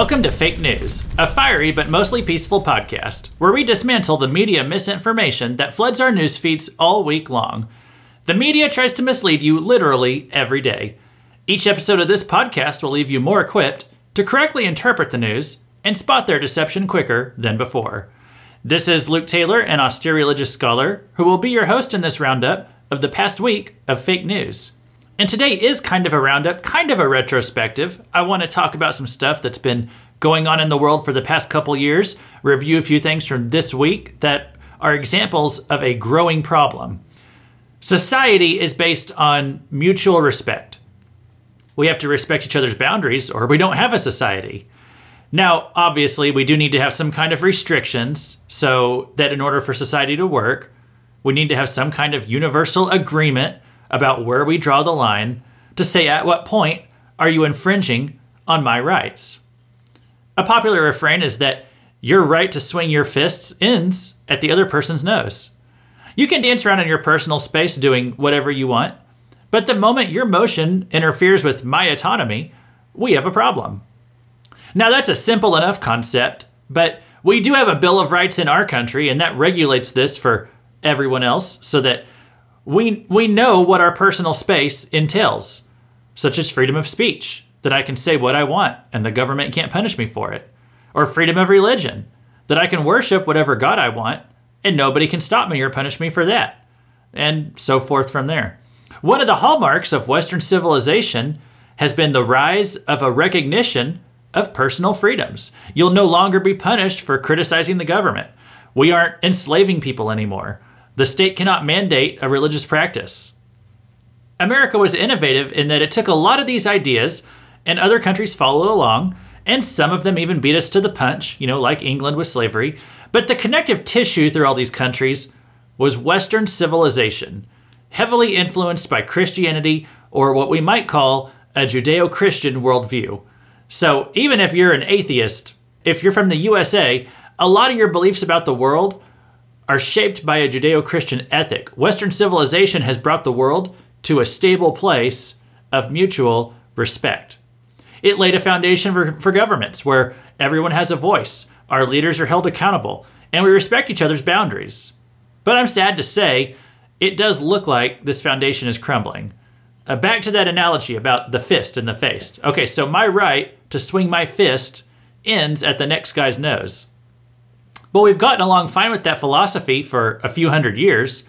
Welcome to Fake News, a fiery but mostly peaceful podcast where we dismantle the media misinformation that floods our news feeds all week long. The media tries to mislead you literally every day. Each episode of this podcast will leave you more equipped to correctly interpret the news and spot their deception quicker than before. This is Luke Taylor, an austere religious scholar, who will be your host in this roundup of the past week of fake news. And today is kind of a roundup, kind of a retrospective. I want to talk about some stuff that's been going on in the world for the past couple years, review a few things from this week that are examples of a growing problem. Society is based on mutual respect. We have to respect each other's boundaries, or we don't have a society. Now, obviously, we do need to have some kind of restrictions so that in order for society to work, we need to have some kind of universal agreement about where we draw the line to say at what point are you infringing on my rights. A popular refrain is that your right to swing your fists ends at the other person's nose. You can dance around in your personal space doing whatever you want, but the moment your motion interferes with my autonomy, we have a problem. Now, that's a simple enough concept, but we do have a Bill of Rights in our country, and that regulates this for everyone else so that we, we know what our personal space entails, such as freedom of speech, that I can say what I want and the government can't punish me for it, or freedom of religion, that I can worship whatever God I want and nobody can stop me or punish me for that, and so forth from there. One of the hallmarks of Western civilization has been the rise of a recognition of personal freedoms. You'll no longer be punished for criticizing the government. We aren't enslaving people anymore. The state cannot mandate a religious practice. America was innovative in that it took a lot of these ideas, and other countries followed along, and some of them even beat us to the punch, you know, like England with slavery. But the connective tissue through all these countries was Western civilization, heavily influenced by Christianity, or what we might call a Judeo Christian worldview. So even if you're an atheist, if you're from the USA, a lot of your beliefs about the world are shaped by a Judeo Christian ethic. Western civilization has brought the world to a stable place of mutual respect. It laid a foundation for, for governments where everyone has a voice, our leaders are held accountable, and we respect each other's boundaries. But I'm sad to say, it does look like this foundation is crumbling. Uh, back to that analogy about the fist and the face. Okay, so my right to swing my fist ends at the next guy's nose. But we've gotten along fine with that philosophy for a few hundred years.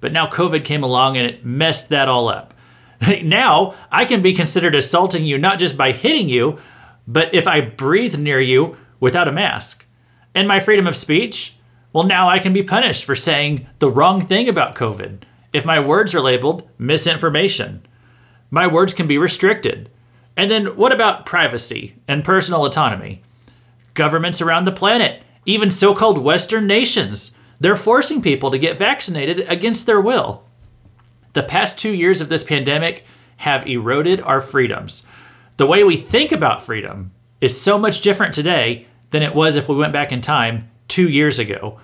But now COVID came along and it messed that all up. now I can be considered assaulting you not just by hitting you, but if I breathe near you without a mask. And my freedom of speech? Well, now I can be punished for saying the wrong thing about COVID if my words are labeled misinformation. My words can be restricted. And then what about privacy and personal autonomy? Governments around the planet even so called Western nations. They're forcing people to get vaccinated against their will. The past two years of this pandemic have eroded our freedoms. The way we think about freedom is so much different today than it was if we went back in time two years ago.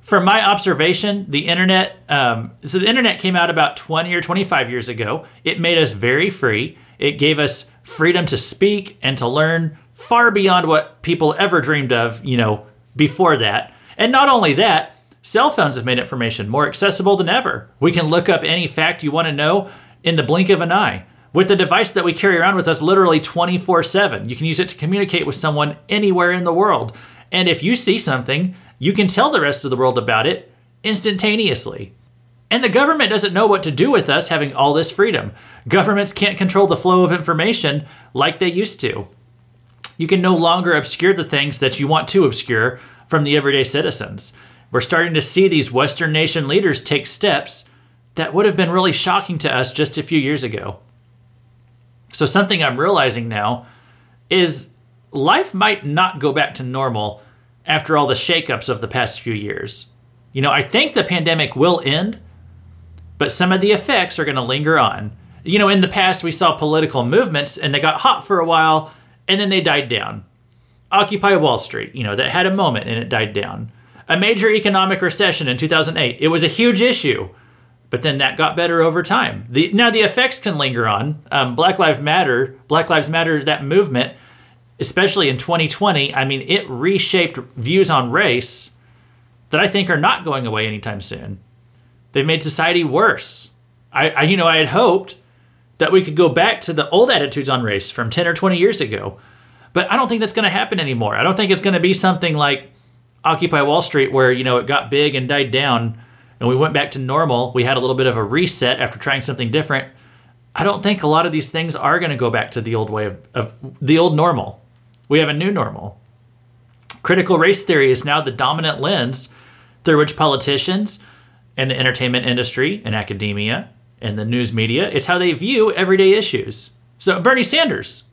From my observation, the internet, um, so the internet came out about 20 or 25 years ago. It made us very free. It gave us freedom to speak and to learn far beyond what people ever dreamed of, you know, before that. And not only that, cell phones have made information more accessible than ever. We can look up any fact you want to know in the blink of an eye. With the device that we carry around with us literally 24 7, you can use it to communicate with someone anywhere in the world. And if you see something, you can tell the rest of the world about it instantaneously. And the government doesn't know what to do with us having all this freedom. Governments can't control the flow of information like they used to you can no longer obscure the things that you want to obscure from the everyday citizens. We're starting to see these Western nation leaders take steps that would have been really shocking to us just a few years ago. So, something I'm realizing now is life might not go back to normal after all the shakeups of the past few years. You know, I think the pandemic will end, but some of the effects are going to linger on. You know, in the past, we saw political movements and they got hot for a while and then they died down. Occupy Wall Street, you know, that had a moment and it died down. A major economic recession in 2008. It was a huge issue, but then that got better over time. The, now the effects can linger on. Um, Black Lives Matter, Black Lives Matter, that movement, especially in 2020, I mean, it reshaped views on race that I think are not going away anytime soon. They've made society worse. I, I, you know, I had hoped that we could go back to the old attitudes on race from 10 or 20 years ago. But I don't think that's going to happen anymore. I don't think it's going to be something like Occupy Wall Street where, you know, it got big and died down and we went back to normal. We had a little bit of a reset after trying something different. I don't think a lot of these things are going to go back to the old way of, of the old normal. We have a new normal. Critical race theory is now the dominant lens through which politicians and the entertainment industry and academia and the news media, it's how they view everyday issues. So Bernie Sanders,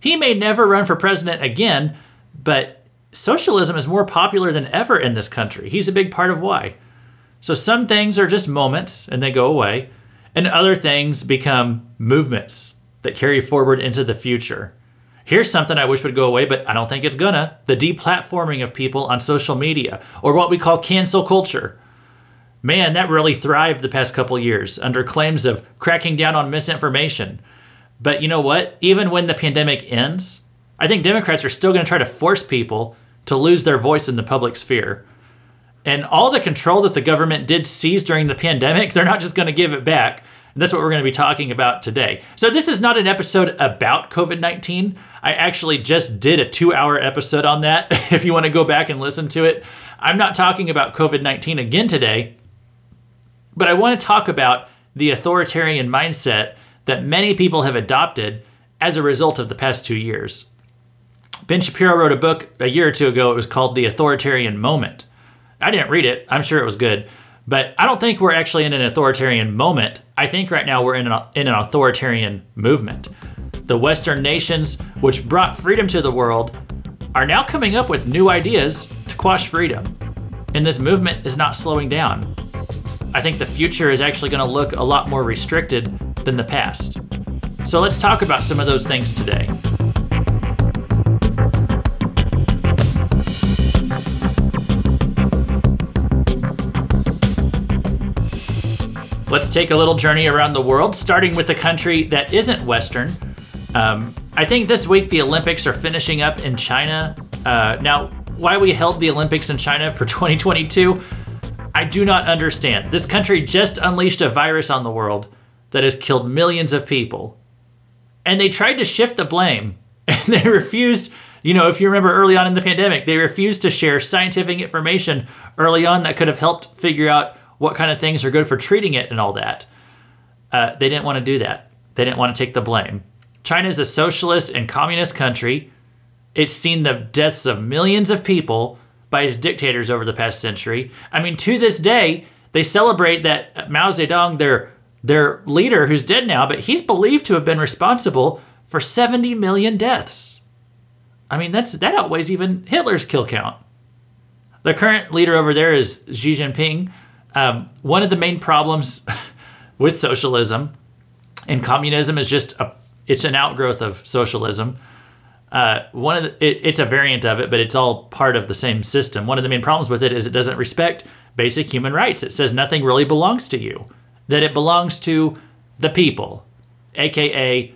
he may never run for president again, but socialism is more popular than ever in this country. He's a big part of why. So some things are just moments and they go away, and other things become movements that carry forward into the future. Here's something I wish would go away, but I don't think it's gonna the deplatforming of people on social media, or what we call cancel culture. Man, that really thrived the past couple years under claims of cracking down on misinformation. But you know what? Even when the pandemic ends, I think Democrats are still going to try to force people to lose their voice in the public sphere. And all the control that the government did seize during the pandemic, they're not just going to give it back. And that's what we're going to be talking about today. So, this is not an episode about COVID 19. I actually just did a two hour episode on that. if you want to go back and listen to it, I'm not talking about COVID 19 again today, but I want to talk about the authoritarian mindset that many people have adopted as a result of the past two years. Ben Shapiro wrote a book a year or two ago. It was called The Authoritarian Moment. I didn't read it. I'm sure it was good. But I don't think we're actually in an authoritarian moment. I think right now we're in an, in an authoritarian movement. The Western nations, which brought freedom to the world, are now coming up with new ideas to quash freedom. And this movement is not slowing down. I think the future is actually going to look a lot more restricted than the past. So let's talk about some of those things today. Let's take a little journey around the world, starting with a country that isn't Western. Um, I think this week the Olympics are finishing up in China. Uh, now, why we held the Olympics in China for 2022, I do not understand. This country just unleashed a virus on the world that has killed millions of people. And they tried to shift the blame, and they refused. You know, if you remember early on in the pandemic, they refused to share scientific information early on that could have helped figure out what kind of things are good for treating it and all that. Uh, they didn't want to do that. They didn't want to take the blame. China is a socialist and communist country. It's seen the deaths of millions of people by its dictators over the past century. I mean, to this day, they celebrate that Mao Zedong, their their leader, who's dead now, but he's believed to have been responsible for 70 million deaths. I mean, that's that outweighs even Hitler's kill count. The current leader over there is Xi Jinping, um, one of the main problems with socialism and communism is just a it's an outgrowth of socialism. Uh, one of the, it, it's a variant of it, but it's all part of the same system. One of the main problems with it is it doesn't respect basic human rights. It says nothing really belongs to you, that it belongs to the people, aka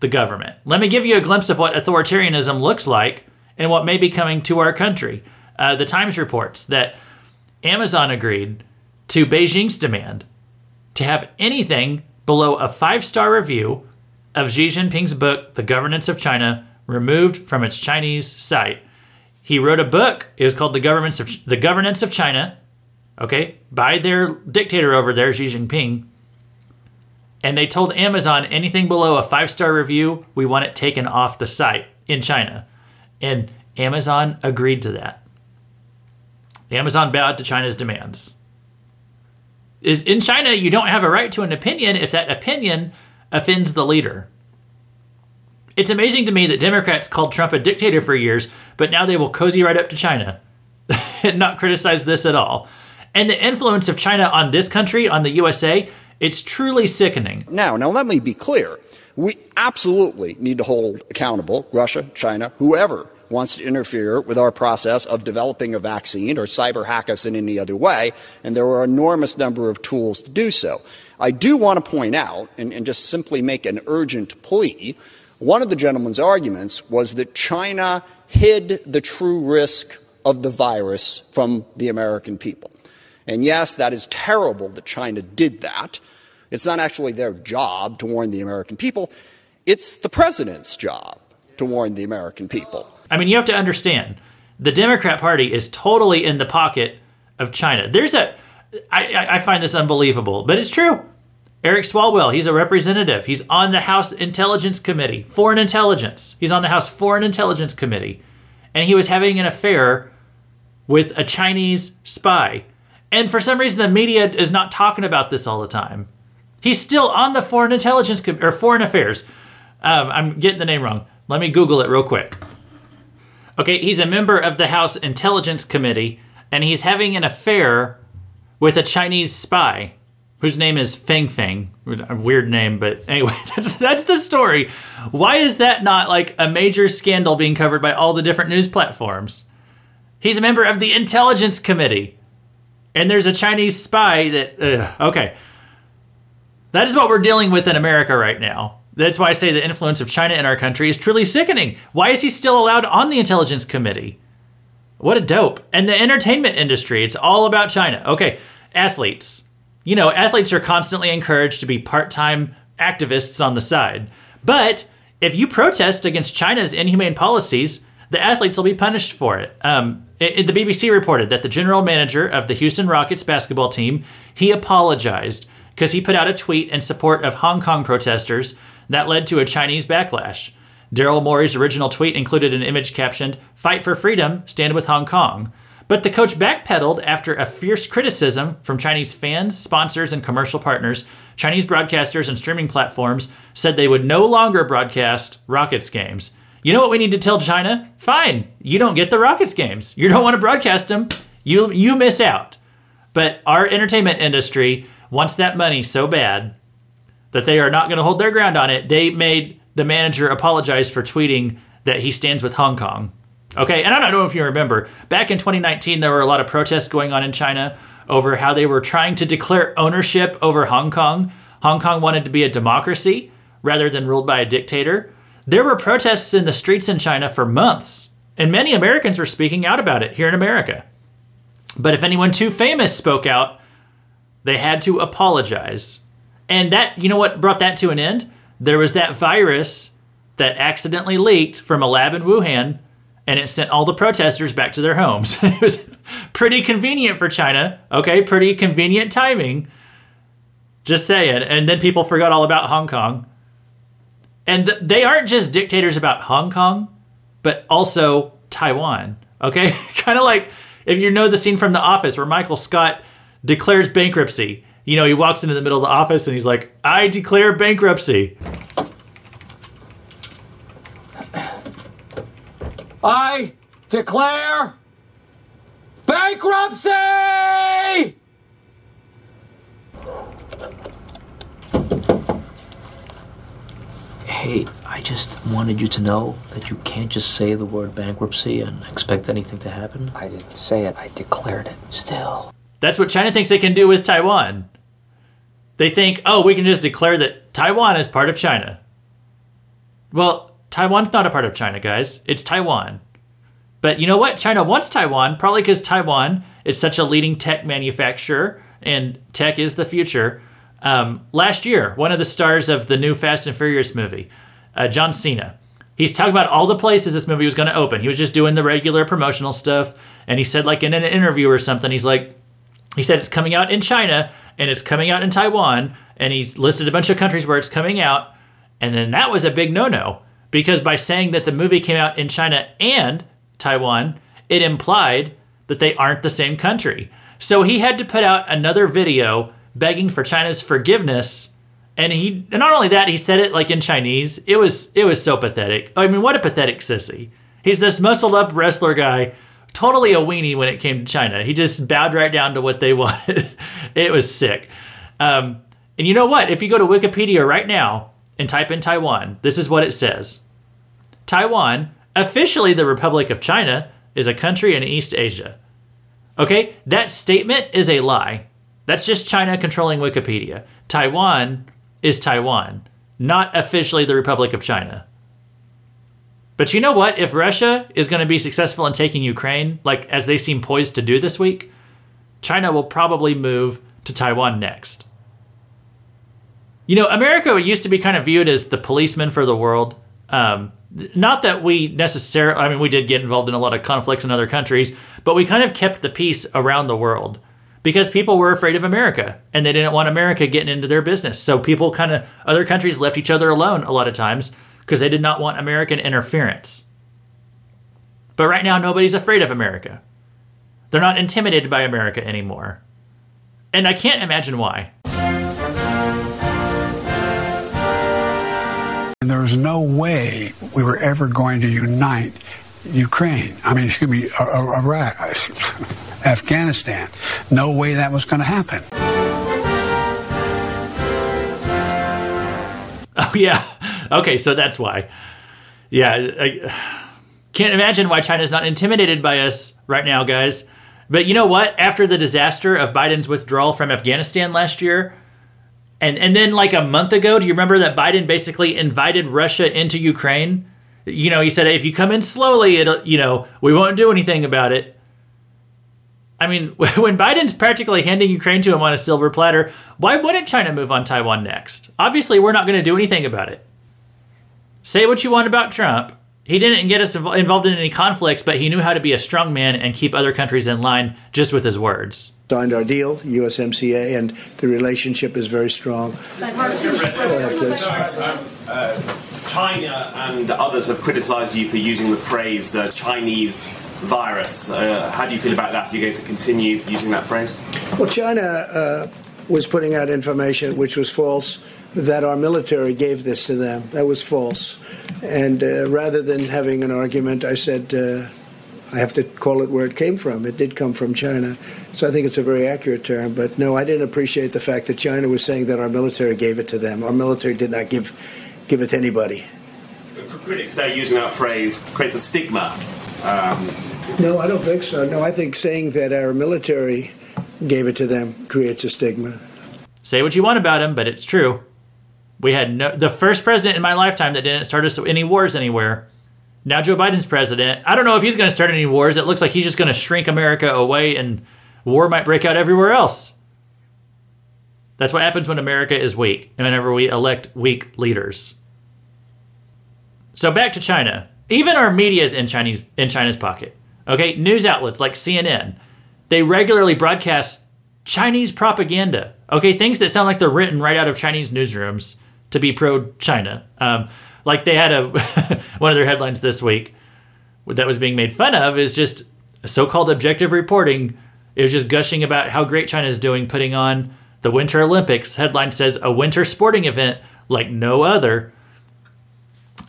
the government. Let me give you a glimpse of what authoritarianism looks like and what may be coming to our country. Uh, the Times reports that Amazon agreed to Beijing's demand to have anything below a five star review of Xi Jinping's book, The Governance of China, removed from its Chinese site. He wrote a book, it was called The Governance of, the Governance of China, okay, by their dictator over there, Xi Jinping. And they told Amazon anything below a five star review, we want it taken off the site in China. And Amazon agreed to that. Amazon bowed to China's demands is in China, you don't have a right to an opinion if that opinion offends the leader. It's amazing to me that Democrats called Trump a dictator for years, but now they will cozy right up to China and not criticize this at all. And the influence of China on this country, on the USA, it's truly sickening. Now, now let me be clear. We absolutely need to hold accountable Russia, China, whoever wants to interfere with our process of developing a vaccine or cyber hack us in any other way, and there are enormous number of tools to do so. I do want to point out, and, and just simply make an urgent plea, One of the gentleman's arguments was that China hid the true risk of the virus from the American people. And yes, that is terrible that China did that. It's not actually their job to warn the American people, it's the president's job to warn the American people. I mean, you have to understand the Democrat Party is totally in the pocket of China. There's a, I, I find this unbelievable, but it's true. Eric Swalwell, he's a representative. He's on the House Intelligence Committee, Foreign Intelligence. He's on the House Foreign Intelligence Committee. And he was having an affair with a Chinese spy. And for some reason, the media is not talking about this all the time. He's still on the Foreign Intelligence Com- or Foreign Affairs. Um, I'm getting the name wrong. Let me Google it real quick. Okay, he's a member of the House Intelligence Committee, and he's having an affair with a Chinese spy whose name is Feng Feng. A weird name, but anyway, that's that's the story. Why is that not like a major scandal being covered by all the different news platforms? He's a member of the Intelligence Committee, and there's a Chinese spy that. Ugh, okay, that is what we're dealing with in America right now. That's why I say the influence of China in our country is truly sickening. Why is he still allowed on the Intelligence Committee? What a dope. And the entertainment industry, it's all about China. Okay, athletes. You know, athletes are constantly encouraged to be part time activists on the side. But if you protest against China's inhumane policies, the athletes will be punished for it. Um, it, it. The BBC reported that the general manager of the Houston Rockets basketball team he apologized because he put out a tweet in support of Hong Kong protesters that led to a Chinese backlash. Daryl Morey's original tweet included an image captioned, Fight for freedom, stand with Hong Kong. But the coach backpedaled after a fierce criticism from Chinese fans, sponsors, and commercial partners. Chinese broadcasters and streaming platforms said they would no longer broadcast Rockets games. You know what we need to tell China? Fine, you don't get the Rockets games. You don't want to broadcast them. You you miss out. But our entertainment industry wants that money so bad that they are not going to hold their ground on it. They made the manager apologize for tweeting that he stands with Hong Kong. Okay, and I don't know if you remember, back in 2019, there were a lot of protests going on in China over how they were trying to declare ownership over Hong Kong. Hong Kong wanted to be a democracy rather than ruled by a dictator. There were protests in the streets in China for months, and many Americans were speaking out about it here in America. But if anyone too famous spoke out, they had to apologize. And that, you know what brought that to an end? There was that virus that accidentally leaked from a lab in Wuhan and it sent all the protesters back to their homes. it was pretty convenient for China. Okay, pretty convenient timing. Just saying. And then people forgot all about Hong Kong. And th- they aren't just dictators about Hong Kong, but also Taiwan. Okay? kind of like if you know the scene from The Office where Michael Scott declares bankruptcy. You know, he walks into the middle of the office and he's like, I declare bankruptcy. I declare bankruptcy! Hey, I just wanted you to know that you can't just say the word bankruptcy and expect anything to happen. I didn't say it, I declared it. Still. That's what China thinks they can do with Taiwan. They think, oh, we can just declare that Taiwan is part of China. Well, Taiwan's not a part of China, guys. It's Taiwan. But you know what? China wants Taiwan, probably because Taiwan is such a leading tech manufacturer and tech is the future. Um, last year, one of the stars of the new Fast and Furious movie, uh, John Cena, he's talking about all the places this movie was going to open. He was just doing the regular promotional stuff. And he said, like in an interview or something, he's like, he said it's coming out in China and it's coming out in Taiwan. And he's listed a bunch of countries where it's coming out. And then that was a big no no because by saying that the movie came out in China and Taiwan, it implied that they aren't the same country. So he had to put out another video begging for China's forgiveness. And he and not only that, he said it like in Chinese. It was it was so pathetic. I mean, what a pathetic sissy. He's this muscled up wrestler guy, totally a weenie when it came to China. He just bowed right down to what they wanted. it was sick. Um, and you know what? If you go to Wikipedia right now, and type in Taiwan, this is what it says Taiwan, officially the Republic of China, is a country in East Asia. Okay, that statement is a lie. That's just China controlling Wikipedia. Taiwan is Taiwan, not officially the Republic of China. But you know what? If Russia is going to be successful in taking Ukraine, like as they seem poised to do this week, China will probably move to Taiwan next. You know, America used to be kind of viewed as the policeman for the world. Um, not that we necessarily, I mean, we did get involved in a lot of conflicts in other countries, but we kind of kept the peace around the world because people were afraid of America and they didn't want America getting into their business. So people kind of, other countries left each other alone a lot of times because they did not want American interference. But right now, nobody's afraid of America. They're not intimidated by America anymore. And I can't imagine why. And there was no way we were ever going to unite Ukraine. I mean, excuse me, uh, uh, uh, Iraq, Afghanistan. No way that was going to happen. Oh, yeah. Okay, so that's why. Yeah, I can't imagine why China's not intimidated by us right now, guys. But you know what? After the disaster of Biden's withdrawal from Afghanistan last year, and and then like a month ago, do you remember that Biden basically invited Russia into Ukraine? You know, he said if you come in slowly, it'll you know we won't do anything about it. I mean, when Biden's practically handing Ukraine to him on a silver platter, why wouldn't China move on Taiwan next? Obviously, we're not going to do anything about it. Say what you want about Trump. He didn't get us involved in any conflicts, but he knew how to be a strong man and keep other countries in line just with his words signed our deal, USMCA, and the relationship is very strong. China and others have criticised you for using the phrase uh, Chinese virus. Uh, how do you feel about that? Are you going to continue using that phrase? Well, China uh, was putting out information which was false that our military gave this to them. That was false. And uh, rather than having an argument, I said, uh, I have to call it where it came from. It did come from China. So I think it's a very accurate term. But no, I didn't appreciate the fact that China was saying that our military gave it to them. Our military did not give, give it to anybody. Critics say using that phrase creates a stigma. Um, no, I don't think so. No, I think saying that our military gave it to them creates a stigma. Say what you want about him, but it's true. We had no, the first president in my lifetime that didn't start us any wars anywhere now Joe Biden's president. I don't know if he's going to start any wars. It looks like he's just going to shrink America away and war might break out everywhere else. That's what happens when America is weak and whenever we elect weak leaders. So back to China. Even our media is in Chinese in China's pocket. Okay, news outlets like CNN, they regularly broadcast Chinese propaganda. Okay, things that sound like they're written right out of Chinese newsrooms to be pro-China. Um, like they had a one of their headlines this week that was being made fun of is just so-called objective reporting. It was just gushing about how great China is doing putting on the Winter Olympics. Headline says a winter sporting event like no other.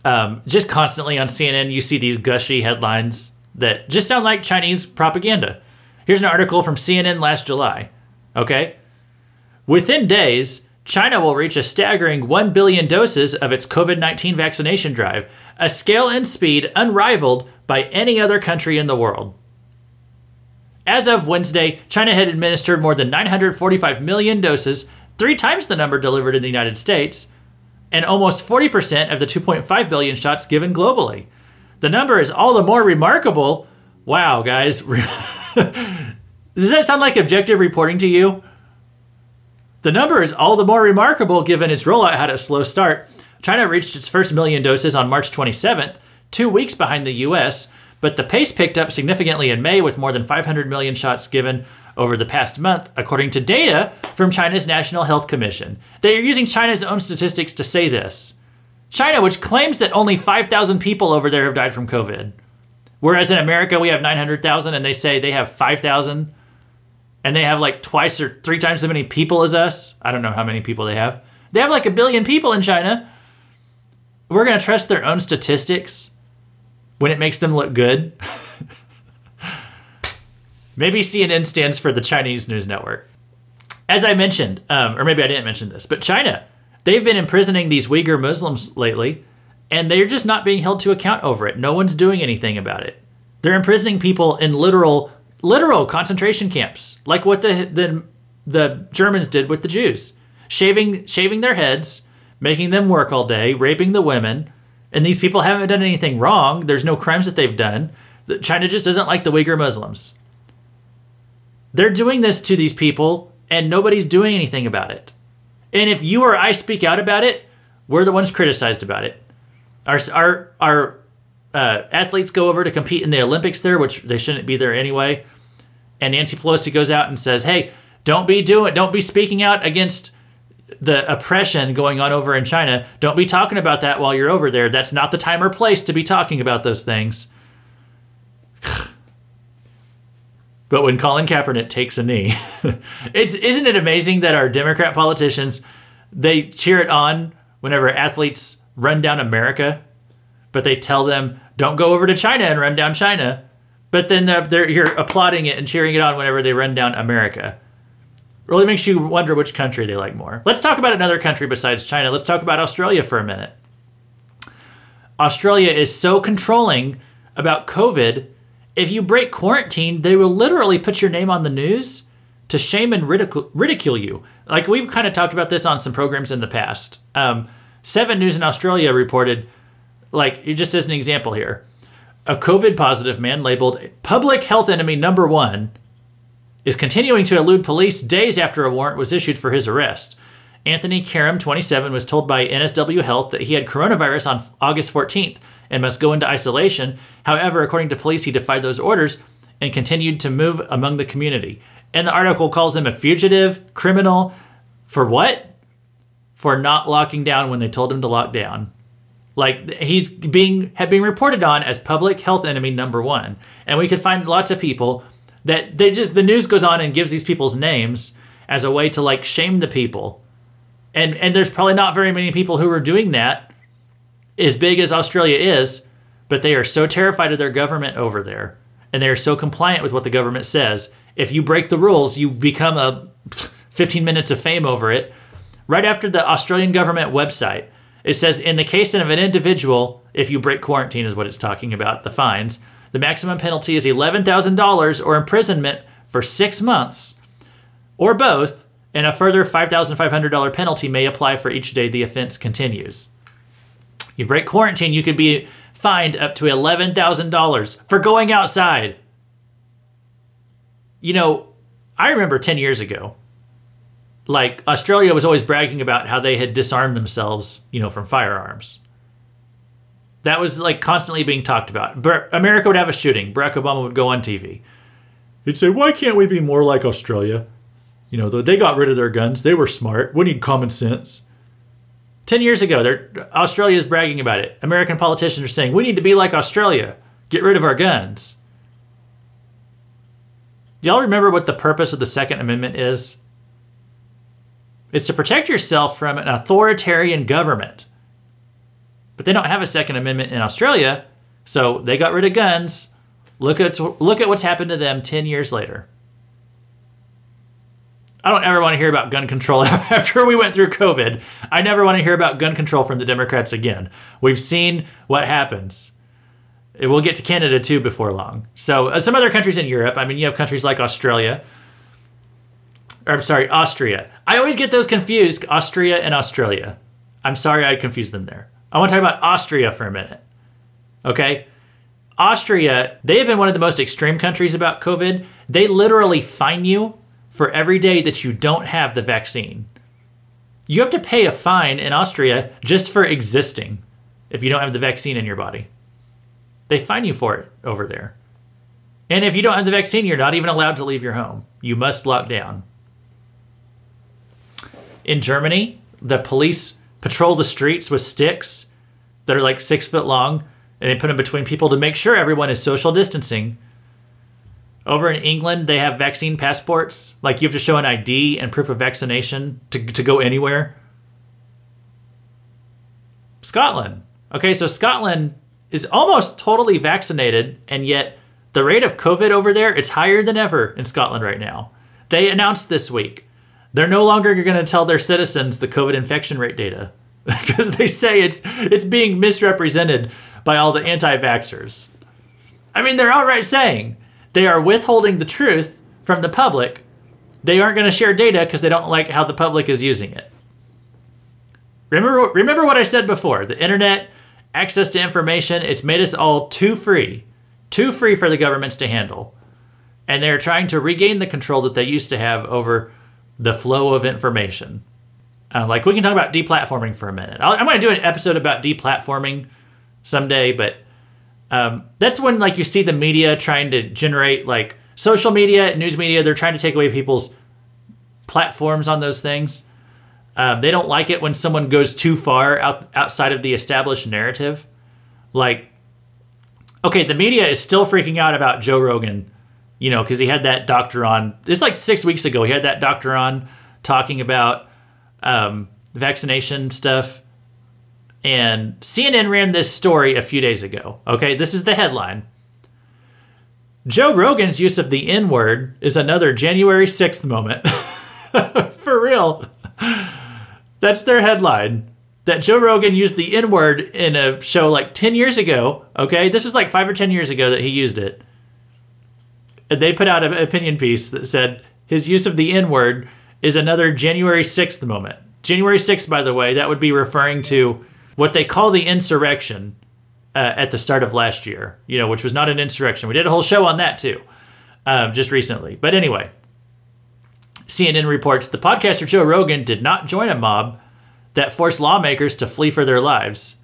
Um, just constantly on CNN, you see these gushy headlines that just sound like Chinese propaganda. Here's an article from CNN last July. Okay. Within days, China will reach a staggering 1 billion doses of its COVID 19 vaccination drive, a scale and speed unrivaled by any other country in the world. As of Wednesday, China had administered more than 945 million doses, three times the number delivered in the United States, and almost 40% of the 2.5 billion shots given globally. The number is all the more remarkable. Wow, guys. Does that sound like objective reporting to you? The number is all the more remarkable given its rollout had a slow start. China reached its first million doses on March 27th, two weeks behind the US, but the pace picked up significantly in May with more than 500 million shots given over the past month, according to data from China's National Health Commission. They are using China's own statistics to say this. China, which claims that only 5,000 people over there have died from COVID, whereas in America we have 900,000 and they say they have 5,000 and they have like twice or three times as many people as us. I don't know how many people they have. They have like a billion people in China. We're going to trust their own statistics when it makes them look good. maybe CNN stands for the Chinese News Network. As I mentioned, um, or maybe I didn't mention this, but China, they've been imprisoning these Uyghur Muslims lately, and they're just not being held to account over it. No one's doing anything about it. They're imprisoning people in literal literal concentration camps, like what the the the Germans did with the Jews, shaving shaving their heads, making them work all day, raping the women, And these people haven't done anything wrong. There's no crimes that they've done. China just doesn't like the Uyghur Muslims. They're doing this to these people, and nobody's doing anything about it. And if you or I speak out about it, we're the ones criticized about it. Our our our uh, athletes go over to compete in the Olympics there, which they shouldn't be there anyway. And Nancy Pelosi goes out and says, "Hey, don't be doing, don't be speaking out against the oppression going on over in China. Don't be talking about that while you're over there. That's not the time or place to be talking about those things." But when Colin Kaepernick takes a knee, it's isn't it amazing that our Democrat politicians they cheer it on whenever athletes run down America, but they tell them don't go over to China and run down China. But then they're, they're you're applauding it and cheering it on whenever they run down America. Really makes you wonder which country they like more. Let's talk about another country besides China. Let's talk about Australia for a minute. Australia is so controlling about COVID if you break quarantine, they will literally put your name on the news to shame and ridicule, ridicule you. Like we've kind of talked about this on some programs in the past. Um, Seven News in Australia reported, like just as an example here, a COVID positive man labeled public health enemy number one is continuing to elude police days after a warrant was issued for his arrest. Anthony Karam, 27, was told by NSW Health that he had coronavirus on August 14th and must go into isolation. However, according to police, he defied those orders and continued to move among the community. And the article calls him a fugitive, criminal, for what? For not locking down when they told him to lock down. Like he's being been reported on as public health enemy number one. And we could find lots of people that they just the news goes on and gives these people's names as a way to like shame the people. And and there's probably not very many people who are doing that as big as Australia is, but they are so terrified of their government over there and they are so compliant with what the government says. If you break the rules, you become a 15 minutes of fame over it. Right after the Australian government website, it says in the case of an individual, if you break quarantine, is what it's talking about, the fines, the maximum penalty is $11,000 or imprisonment for six months, or both, and a further $5,500 penalty may apply for each day the offense continues. You break quarantine, you could be fined up to $11,000 for going outside. You know, I remember 10 years ago, like Australia was always bragging about how they had disarmed themselves, you know, from firearms. That was like constantly being talked about. America would have a shooting. Barack Obama would go on TV. He'd say, Why can't we be more like Australia? You know, they got rid of their guns. They were smart. We need common sense. 10 years ago, Australia is bragging about it. American politicians are saying, we need to be like Australia, get rid of our guns. Y'all remember what the purpose of the Second Amendment is? It's to protect yourself from an authoritarian government. But they don't have a Second Amendment in Australia, so they got rid of guns. Look at, look at what's happened to them 10 years later. I don't ever want to hear about gun control after we went through COVID. I never want to hear about gun control from the Democrats again. We've seen what happens. It will get to Canada too before long. So, uh, some other countries in Europe, I mean, you have countries like Australia, or I'm sorry, Austria. I always get those confused, Austria and Australia. I'm sorry I confused them there. I want to talk about Austria for a minute. Okay? Austria, they have been one of the most extreme countries about COVID. They literally fine you for every day that you don't have the vaccine. You have to pay a fine in Austria just for existing if you don't have the vaccine in your body. They fine you for it over there. And if you don't have the vaccine, you're not even allowed to leave your home. You must lock down. In Germany, the police patrol the streets with sticks that are like six foot long, and they put them between people to make sure everyone is social distancing over in England, they have vaccine passports. Like you have to show an ID and proof of vaccination to, to go anywhere. Scotland. Okay, so Scotland is almost totally vaccinated, and yet the rate of COVID over there, it's higher than ever in Scotland right now. They announced this week they're no longer going to tell their citizens the COVID infection rate data because they say it's it's being misrepresented by all the anti-vaxxers. I mean, they're outright saying they are withholding the truth from the public. They aren't going to share data because they don't like how the public is using it. Remember, remember what I said before. The internet access to information. It's made us all too free, too free for the governments to handle. And they're trying to regain the control that they used to have over the flow of information. Uh, like, we can talk about deplatforming for a minute. i am going to do an episode about deplatforming someday, but um, that's when, like, you see the media trying to generate, like, social media, news media, they're trying to take away people's platforms on those things. Um, they don't like it when someone goes too far out, outside of the established narrative. Like, okay, the media is still freaking out about Joe Rogan, you know, because he had that doctor on. It's like six weeks ago. He had that doctor on talking about um, vaccination stuff. And CNN ran this story a few days ago. Okay, this is the headline. Joe Rogan's use of the N word is another January 6th moment. For real. That's their headline. That Joe Rogan used the N word in a show like 10 years ago. Okay. This is like five or 10 years ago that he used it. And they put out an opinion piece that said his use of the N word is another January 6th moment. January 6th, by the way, that would be referring to what they call the insurrection uh, at the start of last year, you know, which was not an insurrection. We did a whole show on that too, um, just recently. But anyway, CNN reports the podcaster Joe Rogan did not join a mob that forced lawmakers to flee for their lives.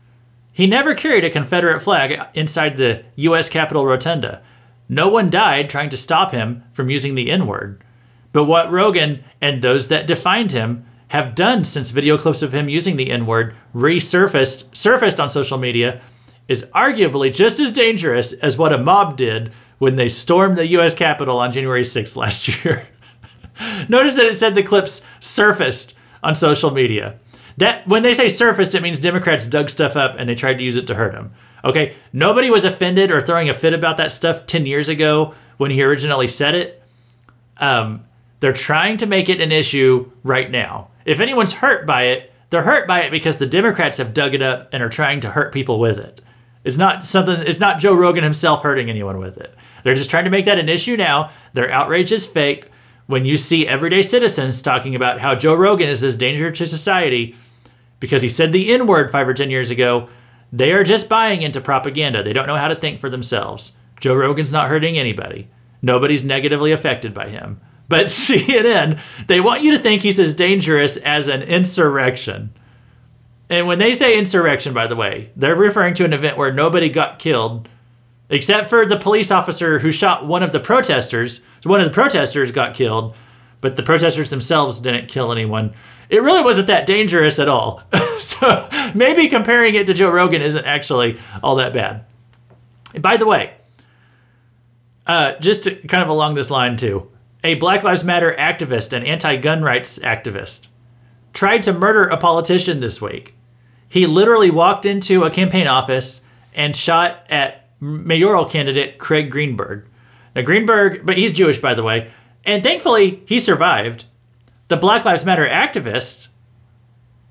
He never carried a Confederate flag inside the U.S. Capitol Rotunda. No one died trying to stop him from using the N word. But what Rogan and those that defined him have done since video clips of him using the N word resurfaced surfaced on social media is arguably just as dangerous as what a mob did when they stormed the U.S. Capitol on January 6th last year. Notice that it said the clips surfaced on social media. That when they say surfaced, it means Democrats dug stuff up and they tried to use it to hurt him. Okay, nobody was offended or throwing a fit about that stuff ten years ago when he originally said it. Um, they're trying to make it an issue right now. If anyone's hurt by it, they're hurt by it because the Democrats have dug it up and are trying to hurt people with it. It's not something. It's not Joe Rogan himself hurting anyone with it. They're just trying to make that an issue now. Their outrage is fake when you see everyday citizens talking about how Joe Rogan is this danger to society because he said the N word five or 10 years ago, they are just buying into propaganda. They don't know how to think for themselves. Joe Rogan's not hurting anybody, nobody's negatively affected by him. But CNN, they want you to think he's as dangerous as an insurrection. And when they say insurrection, by the way, they're referring to an event where nobody got killed except for the police officer who shot one of the protesters. One of the protesters got killed, but the protesters themselves didn't kill anyone. It really wasn't that dangerous at all. so maybe comparing it to Joe Rogan isn't actually all that bad. By the way, uh, just to, kind of along this line too, a Black Lives Matter activist and anti-gun rights activist tried to murder a politician this week. He literally walked into a campaign office and shot at mayoral candidate Craig Greenberg. Now, Greenberg, but he's Jewish, by the way, and thankfully he survived. The Black Lives Matter activist,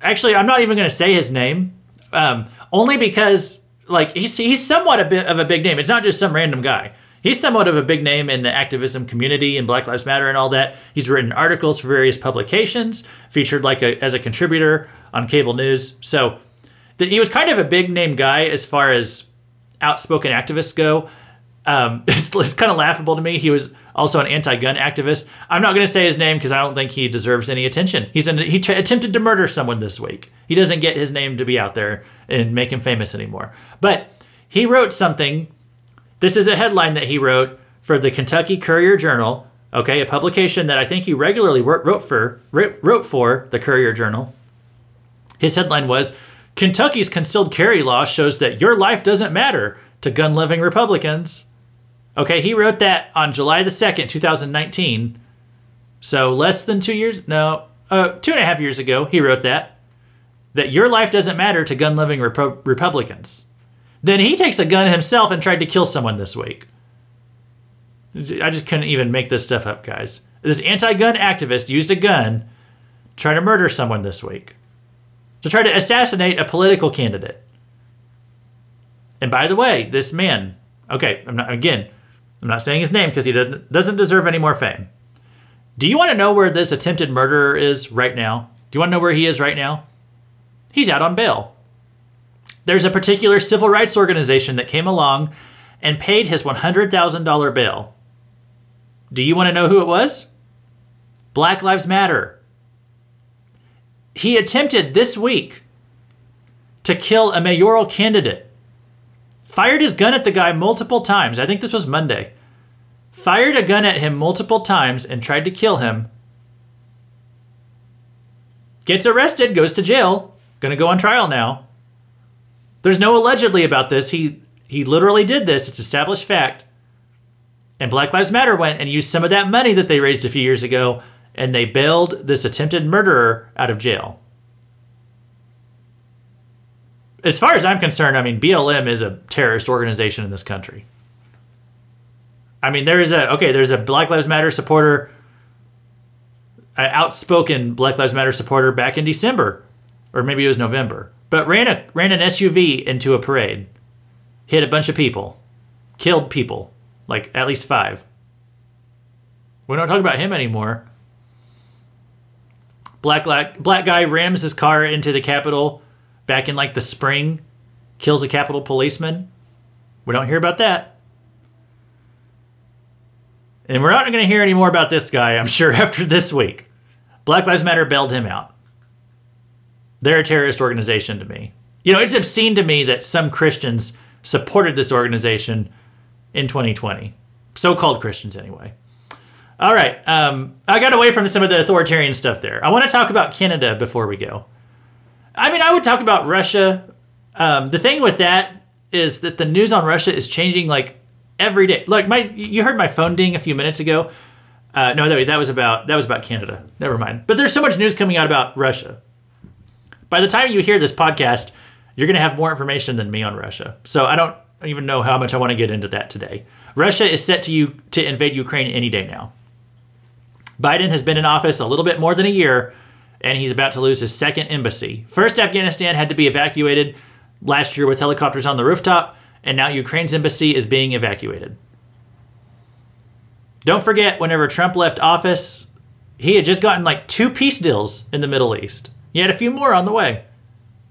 actually, I'm not even going to say his name, um, only because like he's he's somewhat a bit of a big name. It's not just some random guy. He's somewhat of a big name in the activism community and Black Lives Matter and all that. He's written articles for various publications, featured like a, as a contributor on cable news. So the, he was kind of a big name guy as far as outspoken activists go. Um, it's, it's kind of laughable to me. He was also an anti-gun activist. I'm not going to say his name because I don't think he deserves any attention. He's in, he attempted to murder someone this week. He doesn't get his name to be out there and make him famous anymore. But he wrote something. This is a headline that he wrote for the Kentucky Courier Journal. Okay, a publication that I think he regularly wrote for wrote for the Courier Journal. His headline was Kentucky's concealed carry law shows that your life doesn't matter to gun loving Republicans. Okay, he wrote that on July the 2nd, 2019. So less than two years, no, uh, two and a half years ago, he wrote that. That your life doesn't matter to gun loving Repo- Republicans. Then he takes a gun himself and tried to kill someone this week. I just couldn't even make this stuff up, guys. This anti gun activist used a gun to try to murder someone this week to try to assassinate a political candidate. And by the way, this man, okay, I'm not again, I'm not saying his name because he doesn't doesn't deserve any more fame. Do you want to know where this attempted murderer is right now? Do you want to know where he is right now? He's out on bail. There's a particular civil rights organization that came along and paid his $100,000 bail. Do you want to know who it was? Black Lives Matter. He attempted this week to kill a mayoral candidate. Fired his gun at the guy multiple times. I think this was Monday. Fired a gun at him multiple times and tried to kill him. Gets arrested, goes to jail, gonna go on trial now. There's no allegedly about this. He he literally did this. It's established fact. And Black Lives Matter went and used some of that money that they raised a few years ago and they bailed this attempted murderer out of jail. As far as I'm concerned, I mean, BLM is a terrorist organization in this country. I mean, there is a, okay, there's a Black Lives Matter supporter, an outspoken Black Lives Matter supporter back in December, or maybe it was November, but ran, a, ran an SUV into a parade, hit a bunch of people, killed people, like at least five. We don't talk about him anymore. Black, black black guy rams his car into the Capitol back in like the spring, kills a Capitol policeman. We don't hear about that. And we're not going to hear any more about this guy, I'm sure, after this week. Black Lives Matter bailed him out. They're a terrorist organization to me. You know, it's obscene to me that some Christians supported this organization in 2020. So called Christians, anyway. All right. Um, I got away from some of the authoritarian stuff there. I want to talk about Canada before we go. I mean, I would talk about Russia. Um, the thing with that is that the news on Russia is changing like every day. Like my, you heard my phone ding a few minutes ago. Uh, no, that, that was about that was about Canada. Never mind. But there's so much news coming out about Russia. By the time you hear this podcast, you're going to have more information than me on Russia. So I don't even know how much I want to get into that today. Russia is set to you to invade Ukraine any day now. Biden has been in office a little bit more than a year, and he's about to lose his second embassy. First, Afghanistan had to be evacuated last year with helicopters on the rooftop, and now Ukraine's embassy is being evacuated. Don't forget, whenever Trump left office, he had just gotten like two peace deals in the Middle East. He had a few more on the way.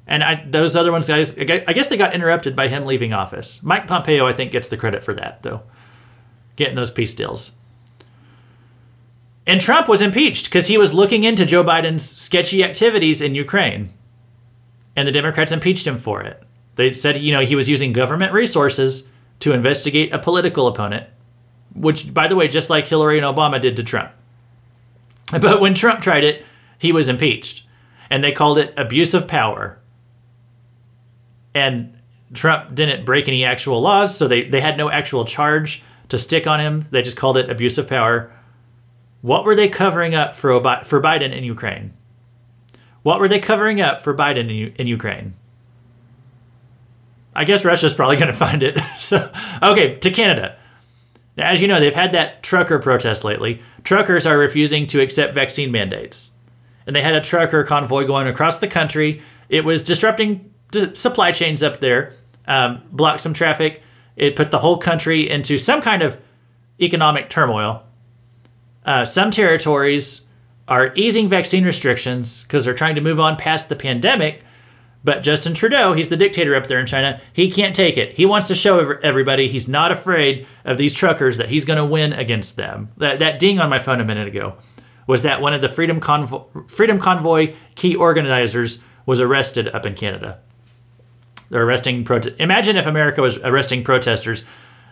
And I, those other ones, guys, I guess they got interrupted by him leaving office. Mike Pompeo, I think, gets the credit for that, though, getting those peace deals. And Trump was impeached because he was looking into Joe Biden's sketchy activities in Ukraine. And the Democrats impeached him for it. They said, you know, he was using government resources to investigate a political opponent, which, by the way, just like Hillary and Obama did to Trump. But when Trump tried it, he was impeached. And they called it abuse of power. And Trump didn't break any actual laws, so they, they had no actual charge to stick on him. They just called it abuse of power. What were they covering up for, for Biden in Ukraine? What were they covering up for Biden in, in Ukraine? I guess Russia's probably going to find it. so, okay, to Canada. Now, as you know, they've had that trucker protest lately. Truckers are refusing to accept vaccine mandates. And they had a trucker convoy going across the country. It was disrupting supply chains up there, um, blocked some traffic. It put the whole country into some kind of economic turmoil. Uh, some territories are easing vaccine restrictions because they're trying to move on past the pandemic. But Justin Trudeau, he's the dictator up there in China, he can't take it. He wants to show everybody he's not afraid of these truckers, that he's going to win against them. That, that ding on my phone a minute ago was that one of the Freedom Convoy, Freedom Convoy key organizers was arrested up in Canada. They're arresting Imagine if America was arresting protesters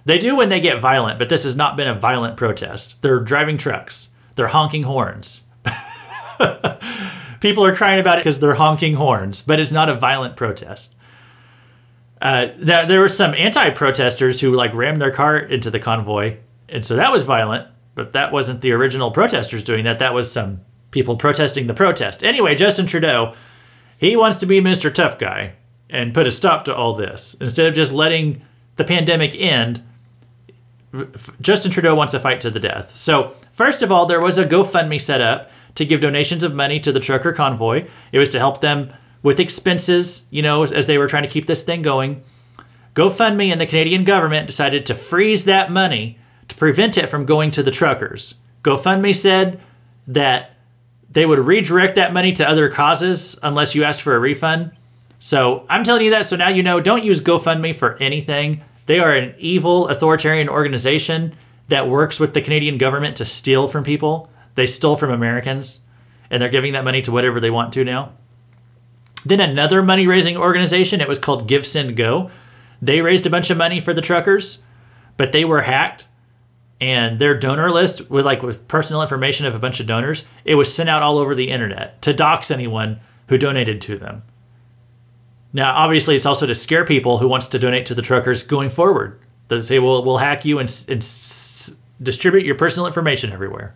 they do when they get violent, but this has not been a violent protest. They're driving trucks, they're honking horns. People are crying about it because they're honking horns, but it's not a violent protest. Uh, there, there were some anti-protesters who like rammed their car into the convoy, and so that was violent. But that wasn't the original protesters doing that. That was some people protesting the protest. Anyway, Justin Trudeau, he wants to be Mr. Tough Guy and put a stop to all this instead of just letting the pandemic end Justin Trudeau wants to fight to the death. So, first of all, there was a GoFundMe set up to give donations of money to the trucker convoy. It was to help them with expenses, you know, as, as they were trying to keep this thing going. GoFundMe and the Canadian government decided to freeze that money to prevent it from going to the truckers. GoFundMe said that they would redirect that money to other causes unless you asked for a refund. So I'm telling you that so now you know don't use GoFundMe for anything. They are an evil authoritarian organization that works with the Canadian government to steal from people. They stole from Americans and they're giving that money to whatever they want to now. Then another money raising organization, it was called Give Send Go. They raised a bunch of money for the truckers, but they were hacked and their donor list with like with personal information of a bunch of donors, it was sent out all over the internet to dox anyone who donated to them. Now, obviously, it's also to scare people who wants to donate to the truckers going forward. They say, "Well, we'll hack you and, and s- distribute your personal information everywhere."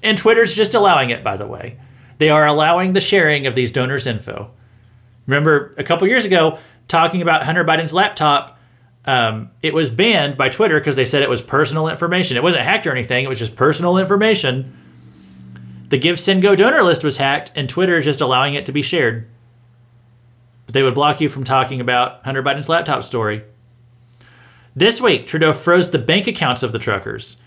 And Twitter's just allowing it, by the way. They are allowing the sharing of these donors' info. Remember, a couple years ago, talking about Hunter Biden's laptop, um, it was banned by Twitter because they said it was personal information. It wasn't hacked or anything; it was just personal information. The Give Send Go donor list was hacked, and Twitter is just allowing it to be shared. But they would block you from talking about Hunter Biden's laptop story. This week, Trudeau froze the bank accounts of the truckers.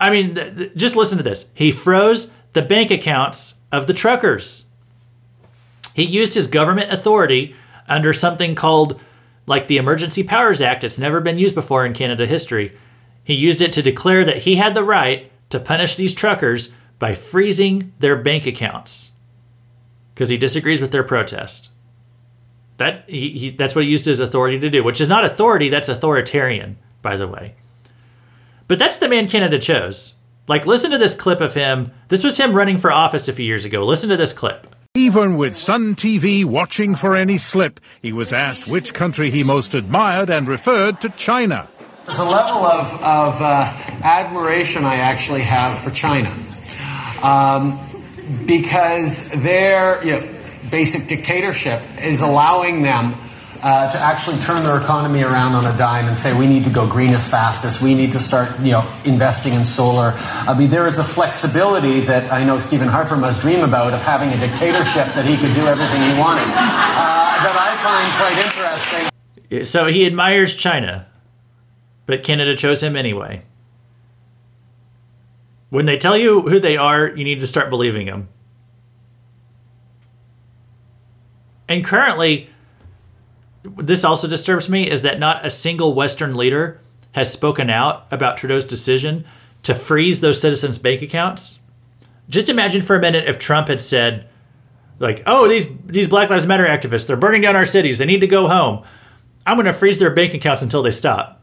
I mean, th- th- just listen to this. He froze the bank accounts of the truckers. He used his government authority under something called, like the Emergency Powers Act. It's never been used before in Canada history. He used it to declare that he had the right to punish these truckers by freezing their bank accounts because he disagrees with their protest. That he, he, that's what he used his authority to do, which is not authority, that's authoritarian, by the way. But that's the man Canada chose. Like, listen to this clip of him. This was him running for office a few years ago. Listen to this clip. Even with Sun TV watching for any slip, he was asked which country he most admired and referred to China. There's a level of, of uh, admiration I actually have for China. Um, because their you know, basic dictatorship is allowing them uh, to actually turn their economy around on a dime and say we need to go green as fast as we need to start you know investing in solar. I mean there is a flexibility that I know Stephen Harper must dream about of having a dictatorship that he could do everything he wanted. Uh, that I find quite interesting. So he admires China, but Canada chose him anyway. When they tell you who they are, you need to start believing them. And currently, this also disturbs me is that not a single Western leader has spoken out about Trudeau's decision to freeze those citizens' bank accounts. Just imagine for a minute if Trump had said, like, oh, these these Black Lives Matter activists, they're burning down our cities, they need to go home. I'm going to freeze their bank accounts until they stop.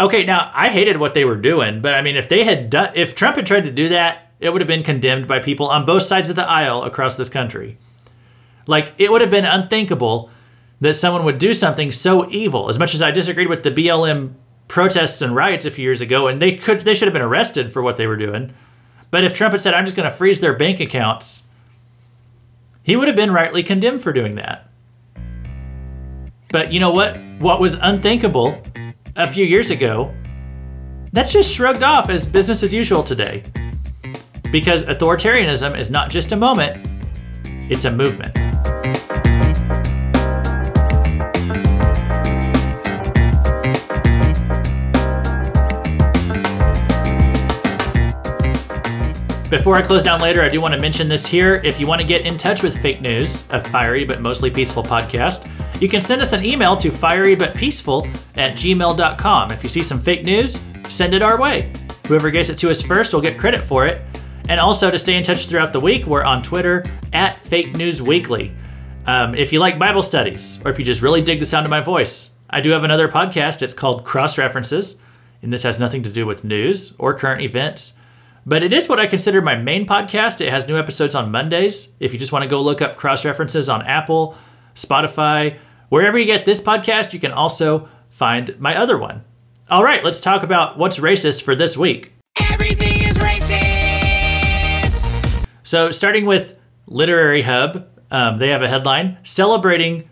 Okay, now I hated what they were doing, but I mean, if they had done, if Trump had tried to do that, it would have been condemned by people on both sides of the aisle across this country. Like, it would have been unthinkable that someone would do something so evil. As much as I disagreed with the BLM protests and riots a few years ago, and they could, they should have been arrested for what they were doing. But if Trump had said, "I'm just going to freeze their bank accounts," he would have been rightly condemned for doing that. But you know what? What was unthinkable a few years ago, that's just shrugged off as business as usual today. Because authoritarianism is not just a moment, it's a movement. Before I close down later, I do want to mention this here. If you want to get in touch with fake news, a fiery but mostly peaceful podcast, you can send us an email to fierybutpeaceful at gmail.com. If you see some fake news, send it our way. Whoever gets it to us first will get credit for it. And also to stay in touch throughout the week, we're on Twitter at Fake News Weekly. Um, if you like Bible studies, or if you just really dig the sound of my voice, I do have another podcast. It's called Cross References, and this has nothing to do with news or current events. But it is what I consider my main podcast. It has new episodes on Mondays. If you just want to go look up cross references on Apple, Spotify, wherever you get this podcast, you can also find my other one. All right, let's talk about what's racist for this week. Everything is racist. So, starting with Literary Hub, um, they have a headline celebrating,